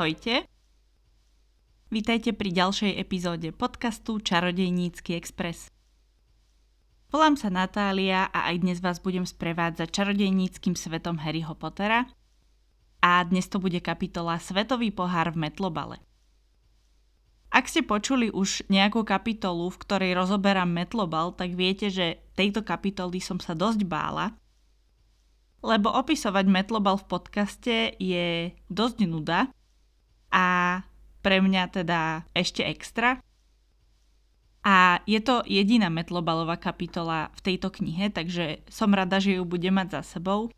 Ahojte. Vítajte pri ďalšej epizóde podcastu Čarodejnícky Express. Volám sa Natália a aj dnes vás budem sprevádzať čarodejníckým svetom Harryho Pottera a dnes to bude kapitola Svetový pohár v Metlobale. Ak ste počuli už nejakú kapitolu, v ktorej rozoberám Metlobal, tak viete, že tejto kapitoly som sa dosť bála, lebo opisovať Metlobal v podcaste je dosť nuda a pre mňa teda ešte extra. A je to jediná metlobalová kapitola v tejto knihe, takže som rada, že ju bude mať za sebou.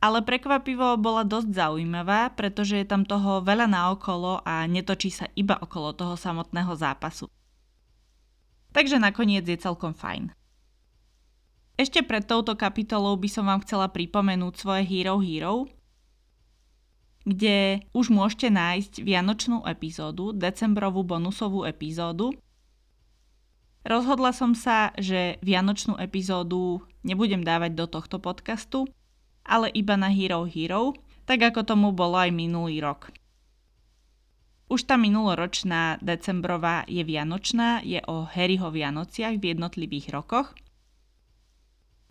Ale prekvapivo bola dosť zaujímavá, pretože je tam toho veľa naokolo a netočí sa iba okolo toho samotného zápasu. Takže nakoniec je celkom fajn. Ešte pred touto kapitolou by som vám chcela pripomenúť svoje Hero Hero, kde už môžete nájsť vianočnú epizódu, decembrovú bonusovú epizódu. Rozhodla som sa, že vianočnú epizódu nebudem dávať do tohto podcastu, ale iba na Hero Hero, tak ako tomu bolo aj minulý rok. Už tá minuloročná decembrová je vianočná, je o Harryho Vianociach v jednotlivých rokoch.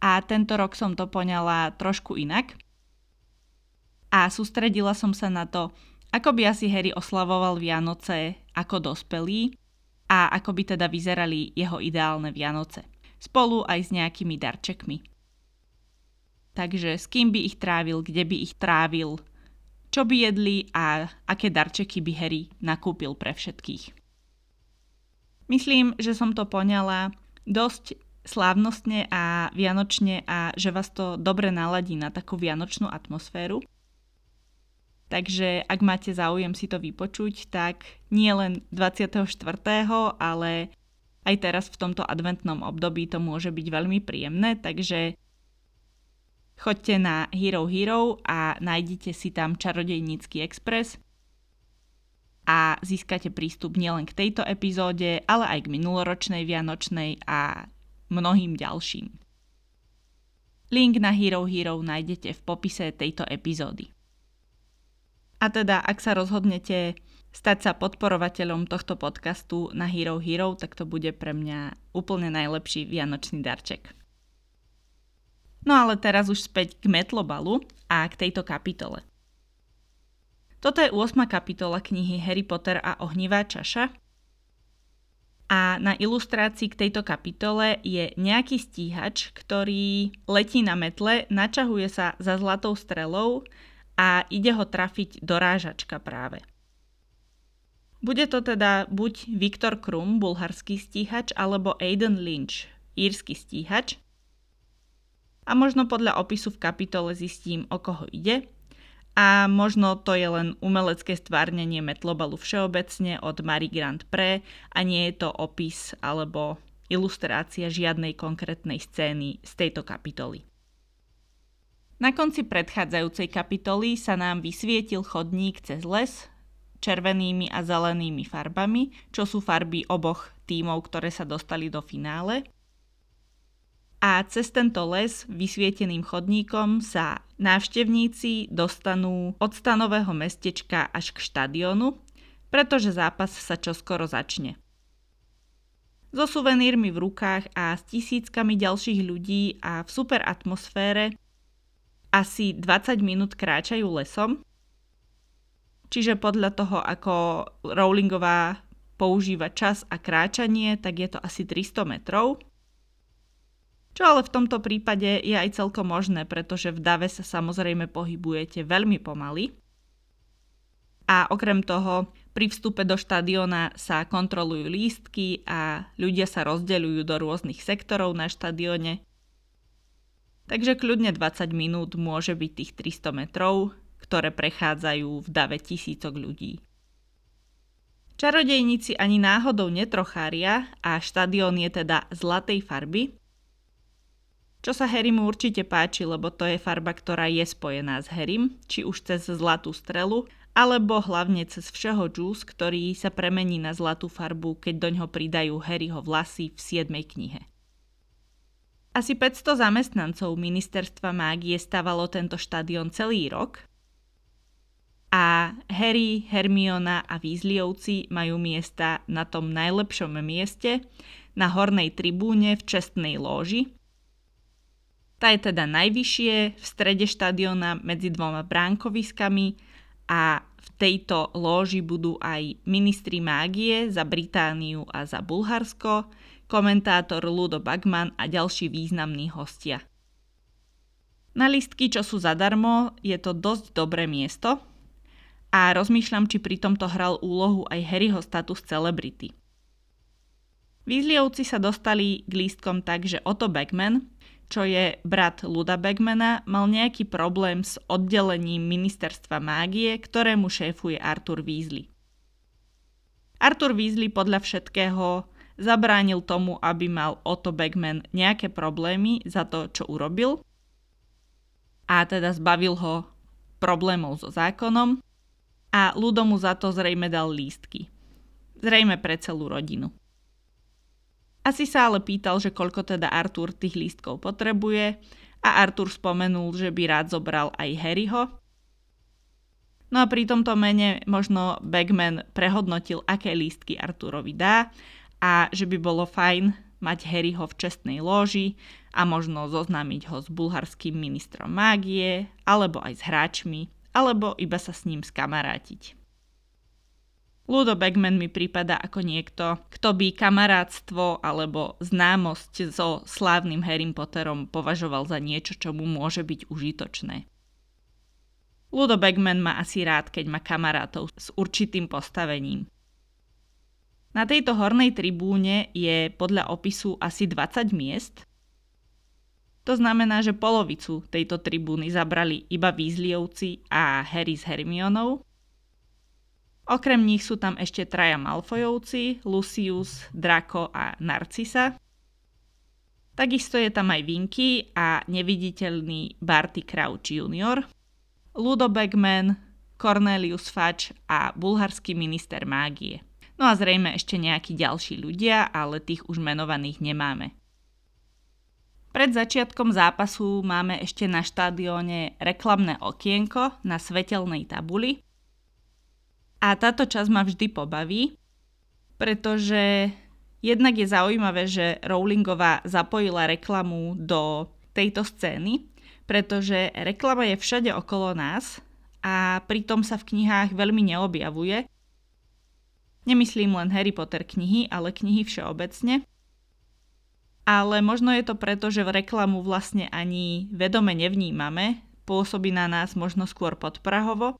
A tento rok som to poňala trošku inak – a sústredila som sa na to, ako by asi Harry oslavoval Vianoce ako dospelý a ako by teda vyzerali jeho ideálne Vianoce. Spolu aj s nejakými darčekmi. Takže s kým by ich trávil, kde by ich trávil, čo by jedli a aké darčeky by Harry nakúpil pre všetkých. Myslím, že som to poňala dosť slávnostne a vianočne a že vás to dobre naladí na takú vianočnú atmosféru. Takže ak máte záujem si to vypočuť, tak nie len 24., ale aj teraz v tomto adventnom období to môže byť veľmi príjemné, takže choďte na Hero Hero a nájdite si tam Čarodejnícky Express a získate prístup nielen k tejto epizóde, ale aj k minuloročnej Vianočnej a mnohým ďalším. Link na Hero Hero nájdete v popise tejto epizódy. A teda, ak sa rozhodnete stať sa podporovateľom tohto podcastu na Hero Hero, tak to bude pre mňa úplne najlepší vianočný darček. No ale teraz už späť k Metlobalu a k tejto kapitole. Toto je 8. kapitola knihy Harry Potter a ohnivá čaša a na ilustrácii k tejto kapitole je nejaký stíhač, ktorý letí na metle, načahuje sa za zlatou strelou a ide ho trafiť dorážačka práve. Bude to teda buď Viktor Krum, bulharský stíhač, alebo Aiden Lynch, írsky stíhač. A možno podľa opisu v kapitole zistím, o koho ide. A možno to je len umelecké stvárnenie Metlobalu všeobecne od Marie Grant Pre a nie je to opis alebo ilustrácia žiadnej konkrétnej scény z tejto kapitoly. Na konci predchádzajúcej kapitoly sa nám vysvietil chodník cez les červenými a zelenými farbami, čo sú farby oboch tímov, ktoré sa dostali do finále. A cez tento les vysvieteným chodníkom sa návštevníci dostanú od stanového mestečka až k štadionu, pretože zápas sa čoskoro začne. So suvenírmi v rukách a s tisíckami ďalších ľudí a v super atmosfére asi 20 minút kráčajú lesom. Čiže podľa toho, ako Rowlingová používa čas a kráčanie, tak je to asi 300 metrov. Čo ale v tomto prípade je aj celkom možné, pretože v dave sa samozrejme pohybujete veľmi pomaly. A okrem toho, pri vstupe do štadiona sa kontrolujú lístky a ľudia sa rozdeľujú do rôznych sektorov na štadióne, Takže kľudne 20 minút môže byť tých 300 metrov, ktoré prechádzajú v dave tisícok ľudí. Čarodejníci ani náhodou netrochária a štadión je teda zlatej farby, čo sa Harrymu určite páči, lebo to je farba, ktorá je spojená s Harrym, či už cez zlatú strelu, alebo hlavne cez všeho džús, ktorý sa premení na zlatú farbu, keď do ňoho pridajú Harryho vlasy v 7. knihe. Asi 500 zamestnancov ministerstva mágie stavalo tento štadión celý rok a Harry, Hermiona a Weasleyovci majú miesta na tom najlepšom mieste, na hornej tribúne v čestnej lóži. Tá je teda najvyššie v strede štadiona medzi dvoma bránkoviskami a v tejto lóži budú aj ministri mágie za Britániu a za Bulharsko, komentátor Ludo Bagman a ďalší významní hostia. Na listky, čo sú zadarmo, je to dosť dobré miesto a rozmýšľam, či pri tomto hral úlohu aj Harryho status celebrity. Weasleyovci sa dostali k lístkom tak, že Otto Bagman, čo je brat Luda Bagmana, mal nejaký problém s oddelením ministerstva mágie, ktorému šéfuje Arthur Weasley. Arthur Weasley podľa všetkého zabránil tomu, aby mal Otto Bagman nejaké problémy za to, čo urobil a teda zbavil ho problémov so zákonom a Ludo mu za to zrejme dal lístky. Zrejme pre celú rodinu. Asi sa ale pýtal, že koľko teda Artur tých lístkov potrebuje a Artur spomenul, že by rád zobral aj Harryho. No a pri tomto mene možno Bagman prehodnotil, aké lístky Arturovi dá a že by bolo fajn mať Harryho v čestnej loži a možno zoznámiť ho s bulharským ministrom mágie, alebo aj s hráčmi, alebo iba sa s ním skamarátiť. Ludo Bagman mi prípada ako niekto, kto by kamarátstvo alebo známosť so slávnym Harry Potterom považoval za niečo, čo mu môže byť užitočné. Ludo Bagman má asi rád, keď má kamarátov s určitým postavením. Na tejto hornej tribúne je podľa opisu asi 20 miest, to znamená, že polovicu tejto tribúny zabrali iba Weasleyovci a Harry s Hermionou. Okrem nich sú tam ešte traja Malfoyovci, Lucius, Draco a Narcisa. Takisto je tam aj Vinky a neviditeľný Barty Crouch Jr., Ludo Bagman, Cornelius Fudge a bulharský minister mágie. No a zrejme ešte nejakí ďalší ľudia, ale tých už menovaných nemáme. Pred začiatkom zápasu máme ešte na štadióne reklamné okienko na svetelnej tabuli. A táto časť ma vždy pobaví, pretože jednak je zaujímavé, že Rowlingová zapojila reklamu do tejto scény, pretože reklama je všade okolo nás a pritom sa v knihách veľmi neobjavuje. Nemyslím len Harry Potter knihy, ale knihy všeobecne ale možno je to preto, že v reklamu vlastne ani vedome nevnímame, pôsobí na nás možno skôr podprahovo,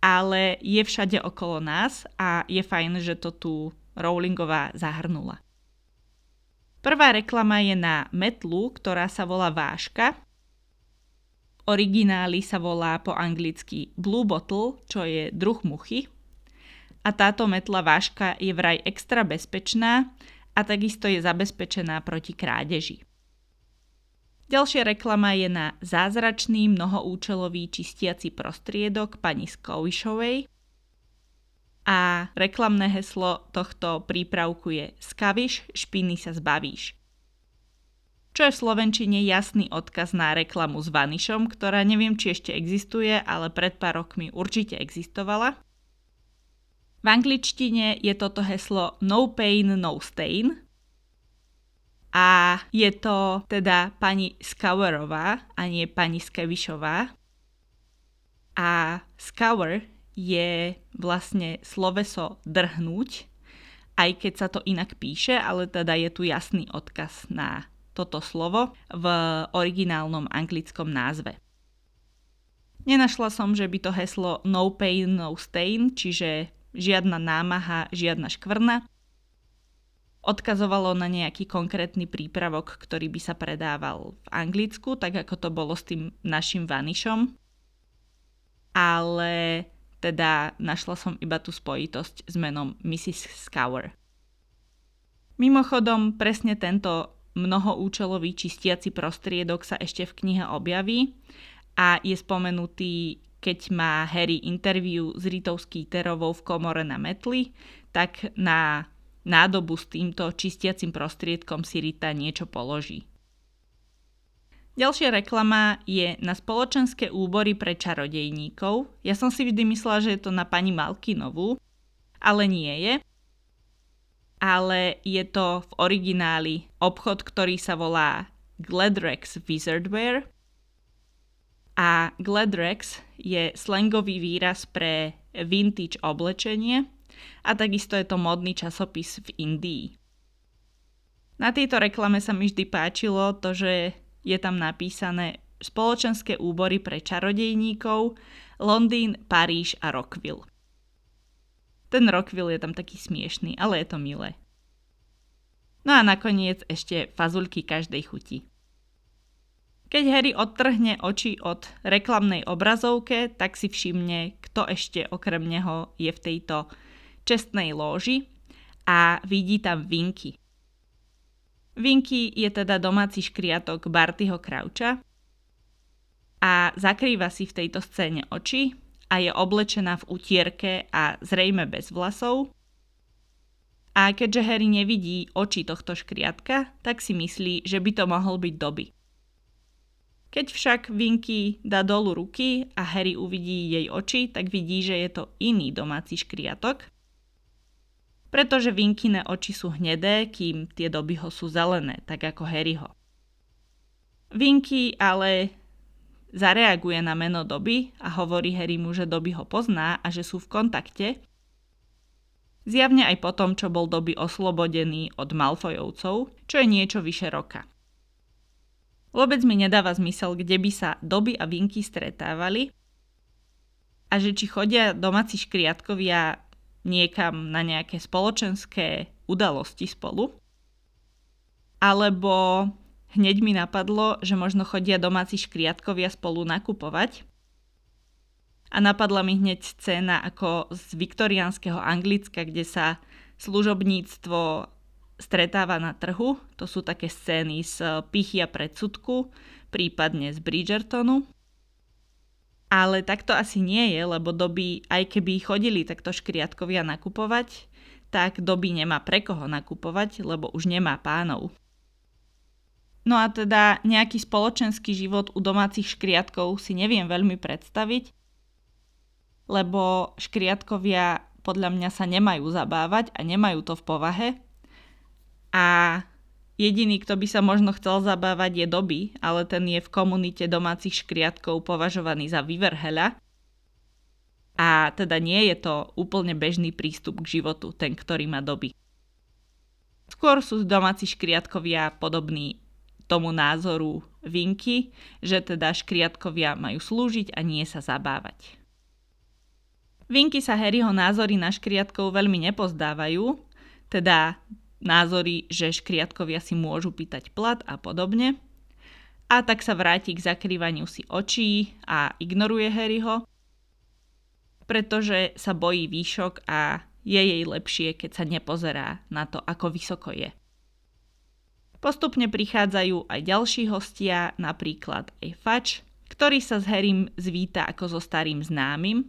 ale je všade okolo nás a je fajn, že to tu Rowlingová zahrnula. Prvá reklama je na metlu, ktorá sa volá váška. Origináli sa volá po anglicky Blue Bottle, čo je druh muchy. A táto metla váška je vraj extra bezpečná, a takisto je zabezpečená proti krádeži. Ďalšia reklama je na zázračný mnohoúčelový čistiaci prostriedok pani Skovishovej a reklamné heslo tohto prípravku je Skaviš, špiny sa zbavíš. Čo je v Slovenčine jasný odkaz na reklamu s Vanišom, ktorá neviem, či ešte existuje, ale pred pár rokmi určite existovala. V angličtine je toto heslo No pain, no stain. A je to teda pani Scowerová a nie pani Skevišová. A scour je vlastne sloveso drhnúť, aj keď sa to inak píše, ale teda je tu jasný odkaz na toto slovo v originálnom anglickom názve. Nenašla som, že by to heslo no pain, no stain, čiže žiadna námaha, žiadna škvrna. Odkazovalo na nejaký konkrétny prípravok, ktorý by sa predával v Anglicku, tak ako to bolo s tým našim vanišom. Ale teda našla som iba tú spojitosť s menom Mrs. Scour. Mimochodom, presne tento mnohoúčelový čistiaci prostriedok sa ešte v knihe objaví a je spomenutý keď má Harry interviu s Ritou Skeeterovou v komore na metli, tak na nádobu s týmto čistiacim prostriedkom si Rita niečo položí. Ďalšia reklama je na spoločenské úbory pre čarodejníkov. Ja som si vždy myslela, že je to na pani Malkinovú, ale nie je. Ale je to v origináli obchod, ktorý sa volá Gladrex Wizardwear. A Gladrex je slangový výraz pre vintage oblečenie a takisto je to modný časopis v Indii. Na tejto reklame sa mi vždy páčilo to, že je tam napísané spoločenské úbory pre čarodejníkov, Londýn, Paríž a Rockville. Ten Rockville je tam taký smiešný, ale je to milé. No a nakoniec ešte fazulky každej chuti. Keď Harry odtrhne oči od reklamnej obrazovke, tak si všimne, kto ešte okrem neho je v tejto čestnej lóži a vidí tam Vinky. Vinky je teda domáci škriatok Bartyho Krauča a zakrýva si v tejto scéne oči a je oblečená v utierke a zrejme bez vlasov. A keďže Harry nevidí oči tohto škriatka, tak si myslí, že by to mohol byť doby. Keď však Vinky dá dolu ruky a Harry uvidí jej oči, tak vidí, že je to iný domáci škriatok – pretože Vinkine oči sú hnedé, kým tie dobyho sú zelené, tak ako Harryho. Vinky ale zareaguje na meno doby a hovorí Harrymu, že doby ho pozná a že sú v kontakte. Zjavne aj po tom, čo bol doby oslobodený od Malfojovcov, čo je niečo vyše roka. Vôbec mi nedáva zmysel, kde by sa doby a Vinky stretávali a že či chodia domáci škriatkovia niekam na nejaké spoločenské udalosti spolu. Alebo hneď mi napadlo, že možno chodia domáci škriatkovia spolu nakupovať. A napadla mi hneď scéna ako z viktoriánskeho Anglicka, kde sa služobníctvo stretáva na trhu. To sú také scény z Pichy a predsudku, prípadne z Bridgertonu. Ale takto asi nie je, lebo doby, aj keby chodili takto škriatkovia nakupovať, tak doby nemá pre koho nakupovať, lebo už nemá pánov. No a teda nejaký spoločenský život u domácich škriatkov si neviem veľmi predstaviť, lebo škriatkovia podľa mňa sa nemajú zabávať a nemajú to v povahe. A Jediný, kto by sa možno chcel zabávať je doby, ale ten je v komunite domácich škriatkov považovaný za vyverheľa. A teda nie je to úplne bežný prístup k životu, ten, ktorý má doby. Skôr sú domáci škriatkovia podobní tomu názoru Vinky, že teda škriatkovia majú slúžiť a nie sa zabávať. Vinky sa Harryho názory na škriatkov veľmi nepozdávajú, teda názory, že škriatkovia si môžu pýtať plat a podobne. A tak sa vráti k zakrývaniu si očí a ignoruje Harryho, pretože sa bojí výšok a je jej lepšie, keď sa nepozerá na to, ako vysoko je. Postupne prichádzajú aj ďalší hostia, napríklad aj Fač, ktorý sa s Harrym zvíta ako so starým známym,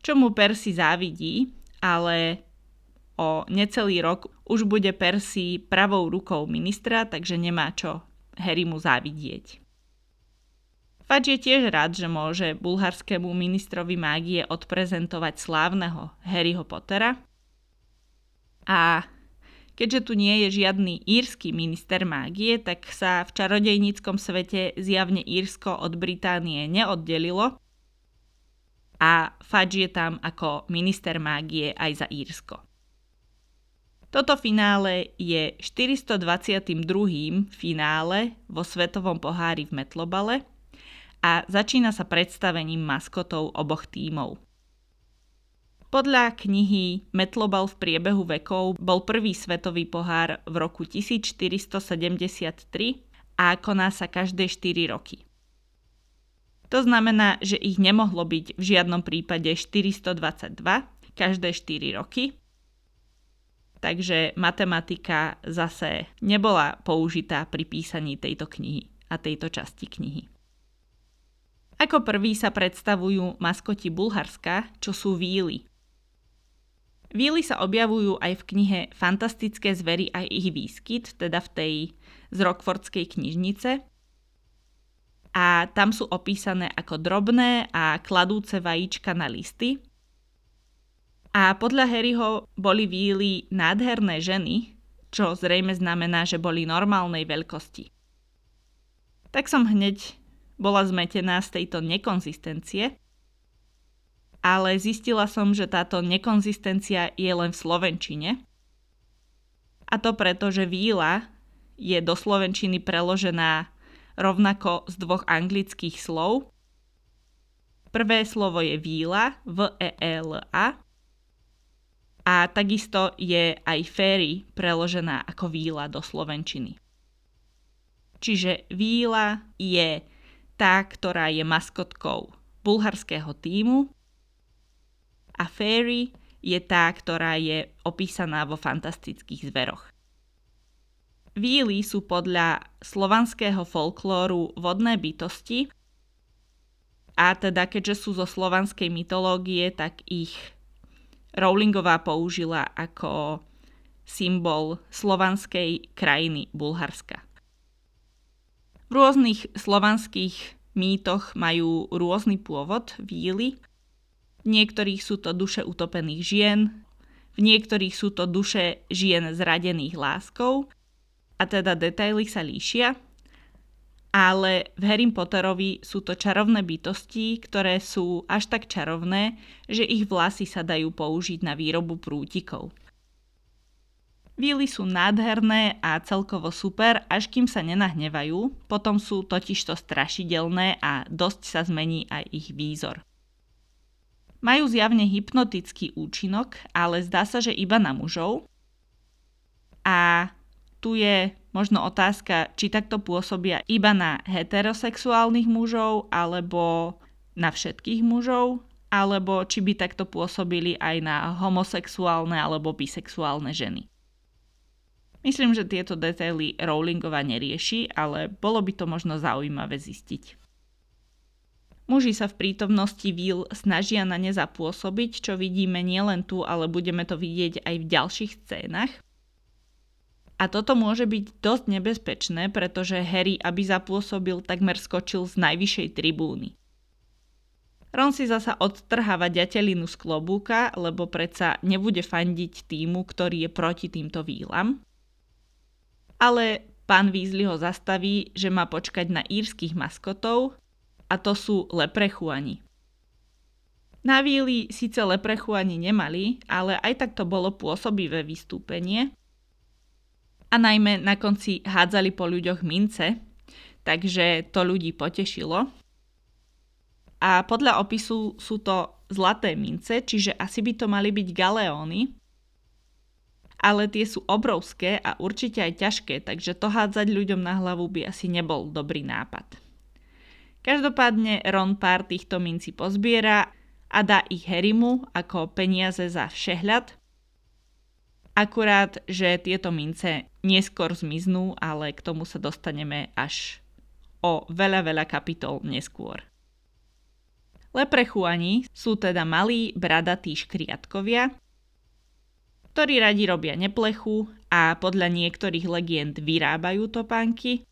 čo mu Percy závidí, ale o necelý rok už bude Percy pravou rukou ministra, takže nemá čo Harry mu závidieť. Fadž je tiež rád, že môže bulharskému ministrovi mágie odprezentovať slávneho Harryho Pottera. A keďže tu nie je žiadny írsky minister mágie, tak sa v čarodejníckom svete zjavne Írsko od Británie neoddelilo a Fudge je tam ako minister mágie aj za Írsko. Toto finále je 422. finále vo Svetovom pohári v Metlobale a začína sa predstavením maskotov oboch tímov. Podľa knihy Metlobal v priebehu vekov bol prvý svetový pohár v roku 1473 a koná sa každé 4 roky. To znamená, že ich nemohlo byť v žiadnom prípade 422 každé 4 roky, takže matematika zase nebola použitá pri písaní tejto knihy a tejto časti knihy. Ako prvý sa predstavujú maskoti Bulharska, čo sú víly. Víly sa objavujú aj v knihe Fantastické zvery a ich výskyt, teda v tej z Rockfordskej knižnice. a tam sú opísané ako drobné a kladúce vajíčka na listy. A podľa Harryho boli víly nádherné ženy, čo zrejme znamená, že boli normálnej veľkosti. Tak som hneď bola zmetená z tejto nekonzistencie, ale zistila som, že táto nekonzistencia je len v slovenčine. A to preto, že víla je do slovenčiny preložená rovnako z dvoch anglických slov. Prvé slovo je víla, v e l a a takisto je aj fairy preložená ako víla do slovenčiny. Čiže víla je tá, ktorá je maskotkou bulharského týmu a fairy je tá, ktorá je opísaná vo fantastických zveroch. Víly sú podľa slovanského folklóru vodné bytosti a teda keďže sú zo slovanskej mytológie, tak ich Rowlingová použila ako symbol slovanskej krajiny Bulharska. V rôznych slovanských mýtoch majú rôzny pôvod víly. V niektorých sú to duše utopených žien, v niektorých sú to duše žien zradených láskou a teda detaily sa líšia, ale v Harry Potterovi sú to čarovné bytosti, ktoré sú až tak čarovné, že ich vlasy sa dajú použiť na výrobu prútikov. Víly sú nádherné a celkovo super, až kým sa nenahnevajú, potom sú totižto strašidelné a dosť sa zmení aj ich výzor. Majú zjavne hypnotický účinok, ale zdá sa, že iba na mužov. A tu je možno otázka, či takto pôsobia iba na heterosexuálnych mužov alebo na všetkých mužov, alebo či by takto pôsobili aj na homosexuálne alebo bisexuálne ženy. Myslím, že tieto detaily Rowlingova nerieši, ale bolo by to možno zaujímavé zistiť. Muži sa v prítomnosti víl snažia na ne zapôsobiť, čo vidíme nielen tu, ale budeme to vidieť aj v ďalších scénach. A toto môže byť dosť nebezpečné, pretože Harry, aby zapôsobil, takmer skočil z najvyššej tribúny. Ron si zasa odtrháva ďatelinu z klobúka, lebo predsa nebude fandiť týmu, ktorý je proti týmto výlam. Ale pán Weasley ho zastaví, že má počkať na írskych maskotov a to sú leprechuani. Na víli síce leprechuani nemali, ale aj tak to bolo pôsobivé vystúpenie a najmä na konci hádzali po ľuďoch mince, takže to ľudí potešilo. A podľa opisu sú to zlaté mince, čiže asi by to mali byť galeóny, ale tie sú obrovské a určite aj ťažké, takže to hádzať ľuďom na hlavu by asi nebol dobrý nápad. Každopádne Ron pár týchto mincí pozbiera a dá ich Harrymu ako peniaze za všehľad Akurát, že tieto mince neskôr zmiznú, ale k tomu sa dostaneme až o veľa, veľa kapitol neskôr. Leprechuani sú teda malí, bradatí škriatkovia, ktorí radi robia neplechu a podľa niektorých legend vyrábajú topánky.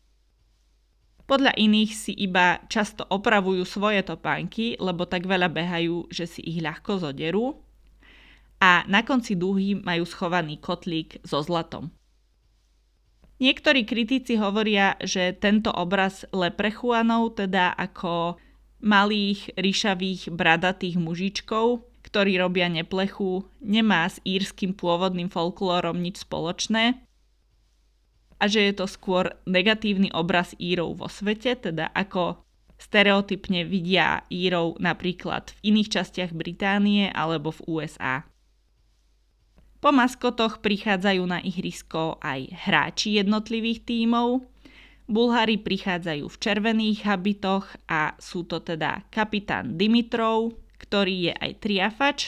Podľa iných si iba často opravujú svoje topánky, lebo tak veľa behajú, že si ich ľahko zoderú a na konci dúhy majú schovaný kotlík so zlatom. Niektorí kritici hovoria, že tento obraz leprechuanov, teda ako malých, ryšavých, bradatých mužičkov, ktorí robia neplechu, nemá s írským pôvodným folklórom nič spoločné a že je to skôr negatívny obraz Írov vo svete, teda ako stereotypne vidia Írov napríklad v iných častiach Británie alebo v USA. Po maskotoch prichádzajú na ihrisko aj hráči jednotlivých tímov. Bulhári prichádzajú v červených habitoch a sú to teda kapitán Dimitrov, ktorý je aj triafač.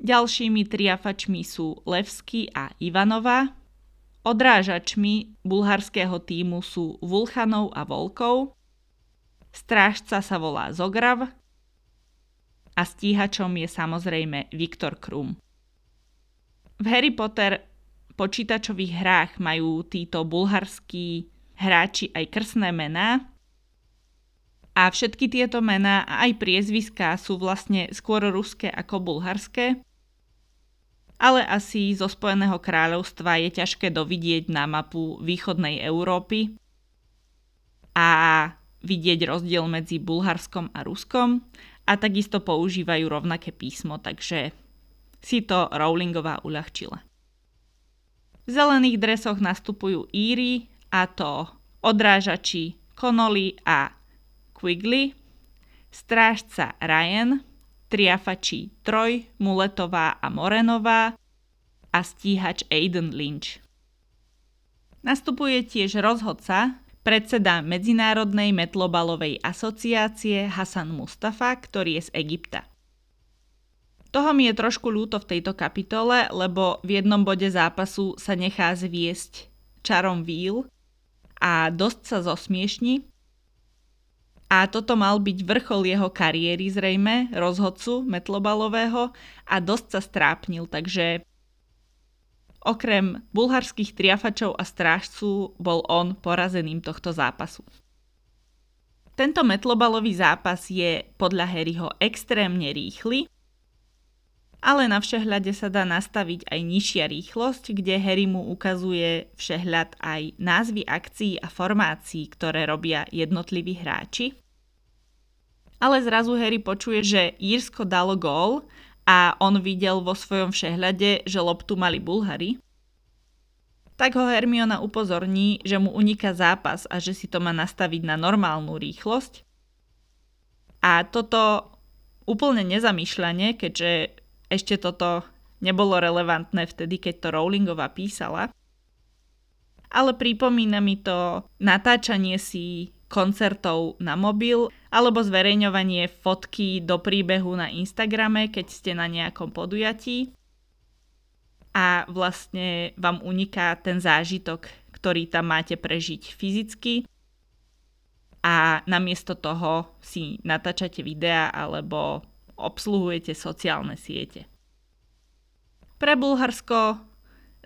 Ďalšími triafačmi sú Levsky a Ivanova. Odrážačmi bulharského týmu sú Vulchanov a Volkov. Strážca sa volá Zograv a stíhačom je samozrejme Viktor Krum. V Harry Potter počítačových hrách majú títo bulharskí hráči aj krsné mená. A všetky tieto mená a aj priezviská sú vlastne skôr ruské ako bulharské. Ale asi zo Spojeného kráľovstva je ťažké dovidieť na mapu východnej Európy a vidieť rozdiel medzi Bulharskom a Ruskom a takisto používajú rovnaké písmo, takže si to Rowlingová uľahčila. V zelených dresoch nastupujú Íry a to odrážači Connolly a Quigley, strážca Ryan, triafači Troj, Muletová a Morenová a stíhač Aiden Lynch. Nastupuje tiež rozhodca, predseda Medzinárodnej metlobalovej asociácie Hasan Mustafa, ktorý je z Egypta. Toho mi je trošku ľúto v tejto kapitole, lebo v jednom bode zápasu sa nechá zviesť čarom víl a dosť sa zosmiešni, a toto mal byť vrchol jeho kariéry zrejme, rozhodcu metlobalového a dosť sa strápnil, takže okrem bulharských triafačov a strážcu bol on porazeným tohto zápasu. Tento metlobalový zápas je podľa Harryho extrémne rýchly, ale na všehľade sa dá nastaviť aj nižšia rýchlosť, kde Harry mu ukazuje všehľad aj názvy akcií a formácií, ktoré robia jednotliví hráči. Ale zrazu Harry počuje, že Írsko dalo gól a on videl vo svojom všehľade, že loptu mali Bulhari. Tak ho Hermiona upozorní, že mu uniká zápas a že si to má nastaviť na normálnu rýchlosť. A toto úplne nezamýšľanie, keďže ešte toto nebolo relevantné vtedy, keď to Rowlingová písala. Ale pripomína mi to natáčanie si koncertov na mobil alebo zverejňovanie fotky do príbehu na Instagrame, keď ste na nejakom podujatí a vlastne vám uniká ten zážitok, ktorý tam máte prežiť fyzicky a namiesto toho si natáčate videa alebo obsluhujete sociálne siete. Pre Bulharsko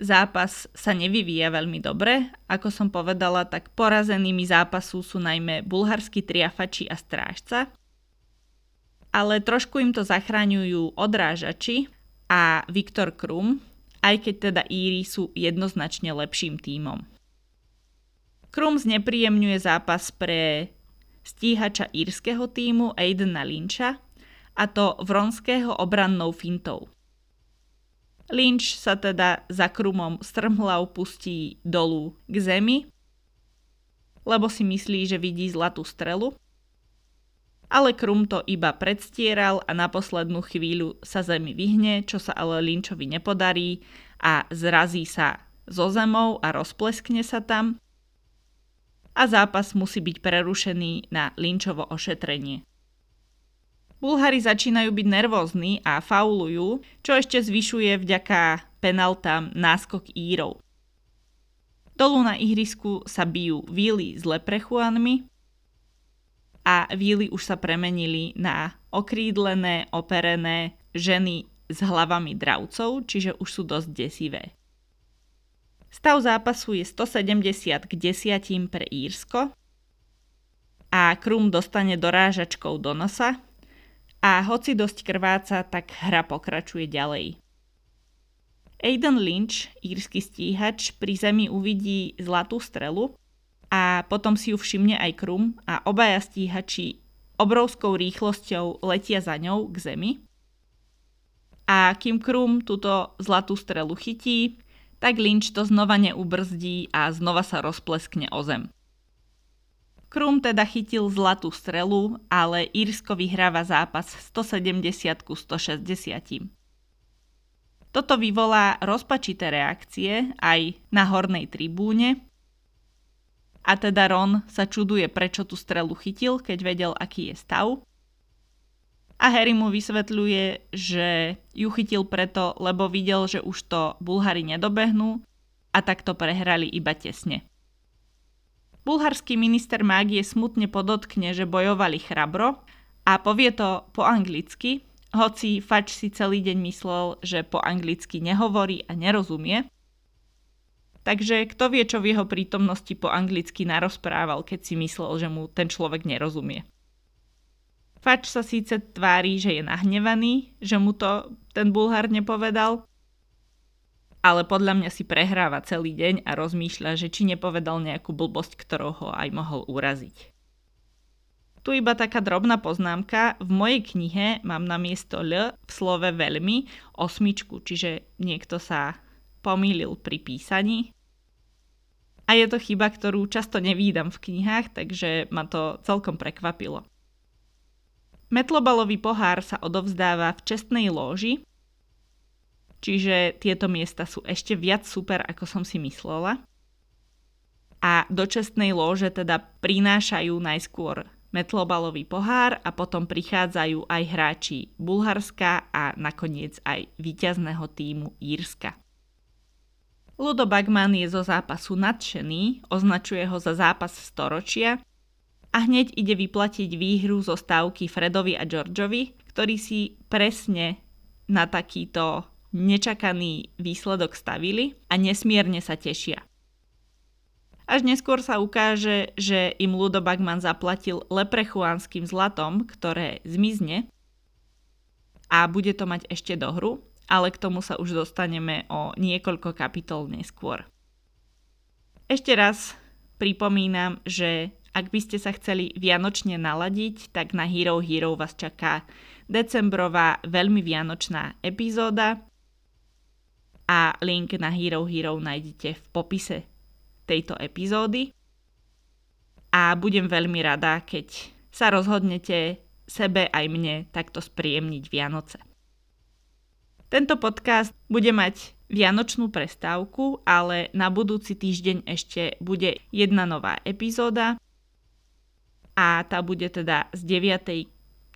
zápas sa nevyvíja veľmi dobre. Ako som povedala, tak porazenými zápasu sú najmä bulharskí triafači a strážca. Ale trošku im to zachraňujú odrážači a Viktor Krum, aj keď teda Íry sú jednoznačne lepším tímom. Krum znepríjemňuje zápas pre stíhača írskeho týmu Aidena Lynča, a to Vronského obrannou fintou. Lynch sa teda za krumom strmhlav pustí dolu k zemi, lebo si myslí, že vidí zlatú strelu. Ale Krum to iba predstieral a na poslednú chvíľu sa zemi vyhne, čo sa ale Lynchovi nepodarí a zrazí sa zo zemou a rozpleskne sa tam. A zápas musí byť prerušený na Lynchovo ošetrenie. Bulhári začínajú byť nervózni a faulujú, čo ešte zvyšuje vďaka penaltám náskok Írov. Dolu na ihrisku sa bijú víly s leprechuanmi a víly už sa premenili na okrídlené, operené ženy s hlavami dravcov, čiže už sú dosť desivé. Stav zápasu je 170 k 10 pre Írsko a Krum dostane dorážačkou do nosa, a hoci dosť krváca, tak hra pokračuje ďalej. Aiden Lynch, írsky stíhač, pri zemi uvidí zlatú strelu a potom si ju všimne aj Krum a obaja stíhači obrovskou rýchlosťou letia za ňou k zemi. A kým Krum túto zlatú strelu chytí, tak Lynch to znova neubrzdí a znova sa rozpleskne o zem. Krum teda chytil zlatú strelu, ale Írsko vyhráva zápas 170 ku 160. Toto vyvolá rozpačité reakcie aj na hornej tribúne a teda Ron sa čuduje, prečo tú strelu chytil, keď vedel, aký je stav. A Harry mu vysvetľuje, že ju chytil preto, lebo videl, že už to Bulhári nedobehnú a takto prehrali iba tesne. Bulharský minister mágie smutne podotkne, že bojovali chrabro a povie to po anglicky, hoci Fač si celý deň myslel, že po anglicky nehovorí a nerozumie. Takže kto vie, čo v jeho prítomnosti po anglicky narozprával, keď si myslel, že mu ten človek nerozumie. Fač sa síce tvári, že je nahnevaný, že mu to ten bulhár nepovedal, ale podľa mňa si prehráva celý deň a rozmýšľa, že či nepovedal nejakú blbosť, ktorou ho aj mohol uraziť. Tu iba taká drobná poznámka. V mojej knihe mám na miesto L v slove veľmi osmičku, čiže niekto sa pomýlil pri písaní. A je to chyba, ktorú často nevídam v knihách, takže ma to celkom prekvapilo. Metlobalový pohár sa odovzdáva v čestnej lóži, čiže tieto miesta sú ešte viac super, ako som si myslela. A do čestnej lóže teda prinášajú najskôr metlobalový pohár a potom prichádzajú aj hráči Bulharska a nakoniec aj víťazného týmu Írska. Ludo Bagman je zo zápasu nadšený, označuje ho za zápas storočia a hneď ide vyplatiť výhru zo stávky Fredovi a Georgeovi, ktorí si presne na takýto nečakaný výsledok stavili a nesmierne sa tešia. Až neskôr sa ukáže, že im Ludo Bagman zaplatil leprechuánskym zlatom, ktoré zmizne a bude to mať ešte do hru, ale k tomu sa už dostaneme o niekoľko kapitol neskôr. Ešte raz pripomínam, že ak by ste sa chceli vianočne naladiť, tak na Hero Hero vás čaká decembrová veľmi vianočná epizóda a link na Hero Hero nájdete v popise tejto epizódy. A budem veľmi rada, keď sa rozhodnete sebe aj mne takto spríjemniť Vianoce. Tento podcast bude mať vianočnú prestávku, ale na budúci týždeň ešte bude jedna nová epizóda a tá bude teda z 9.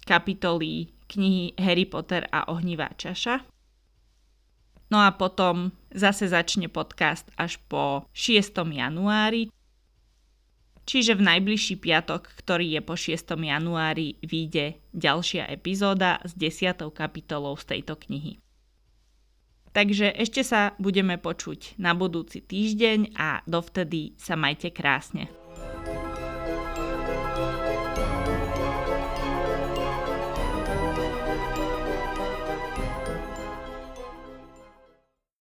kapitoly knihy Harry Potter a ohnivá čaša. No a potom zase začne podcast až po 6. januári, čiže v najbližší piatok, ktorý je po 6. januári, vyjde ďalšia epizóda s 10. kapitolou z tejto knihy. Takže ešte sa budeme počuť na budúci týždeň a dovtedy sa majte krásne.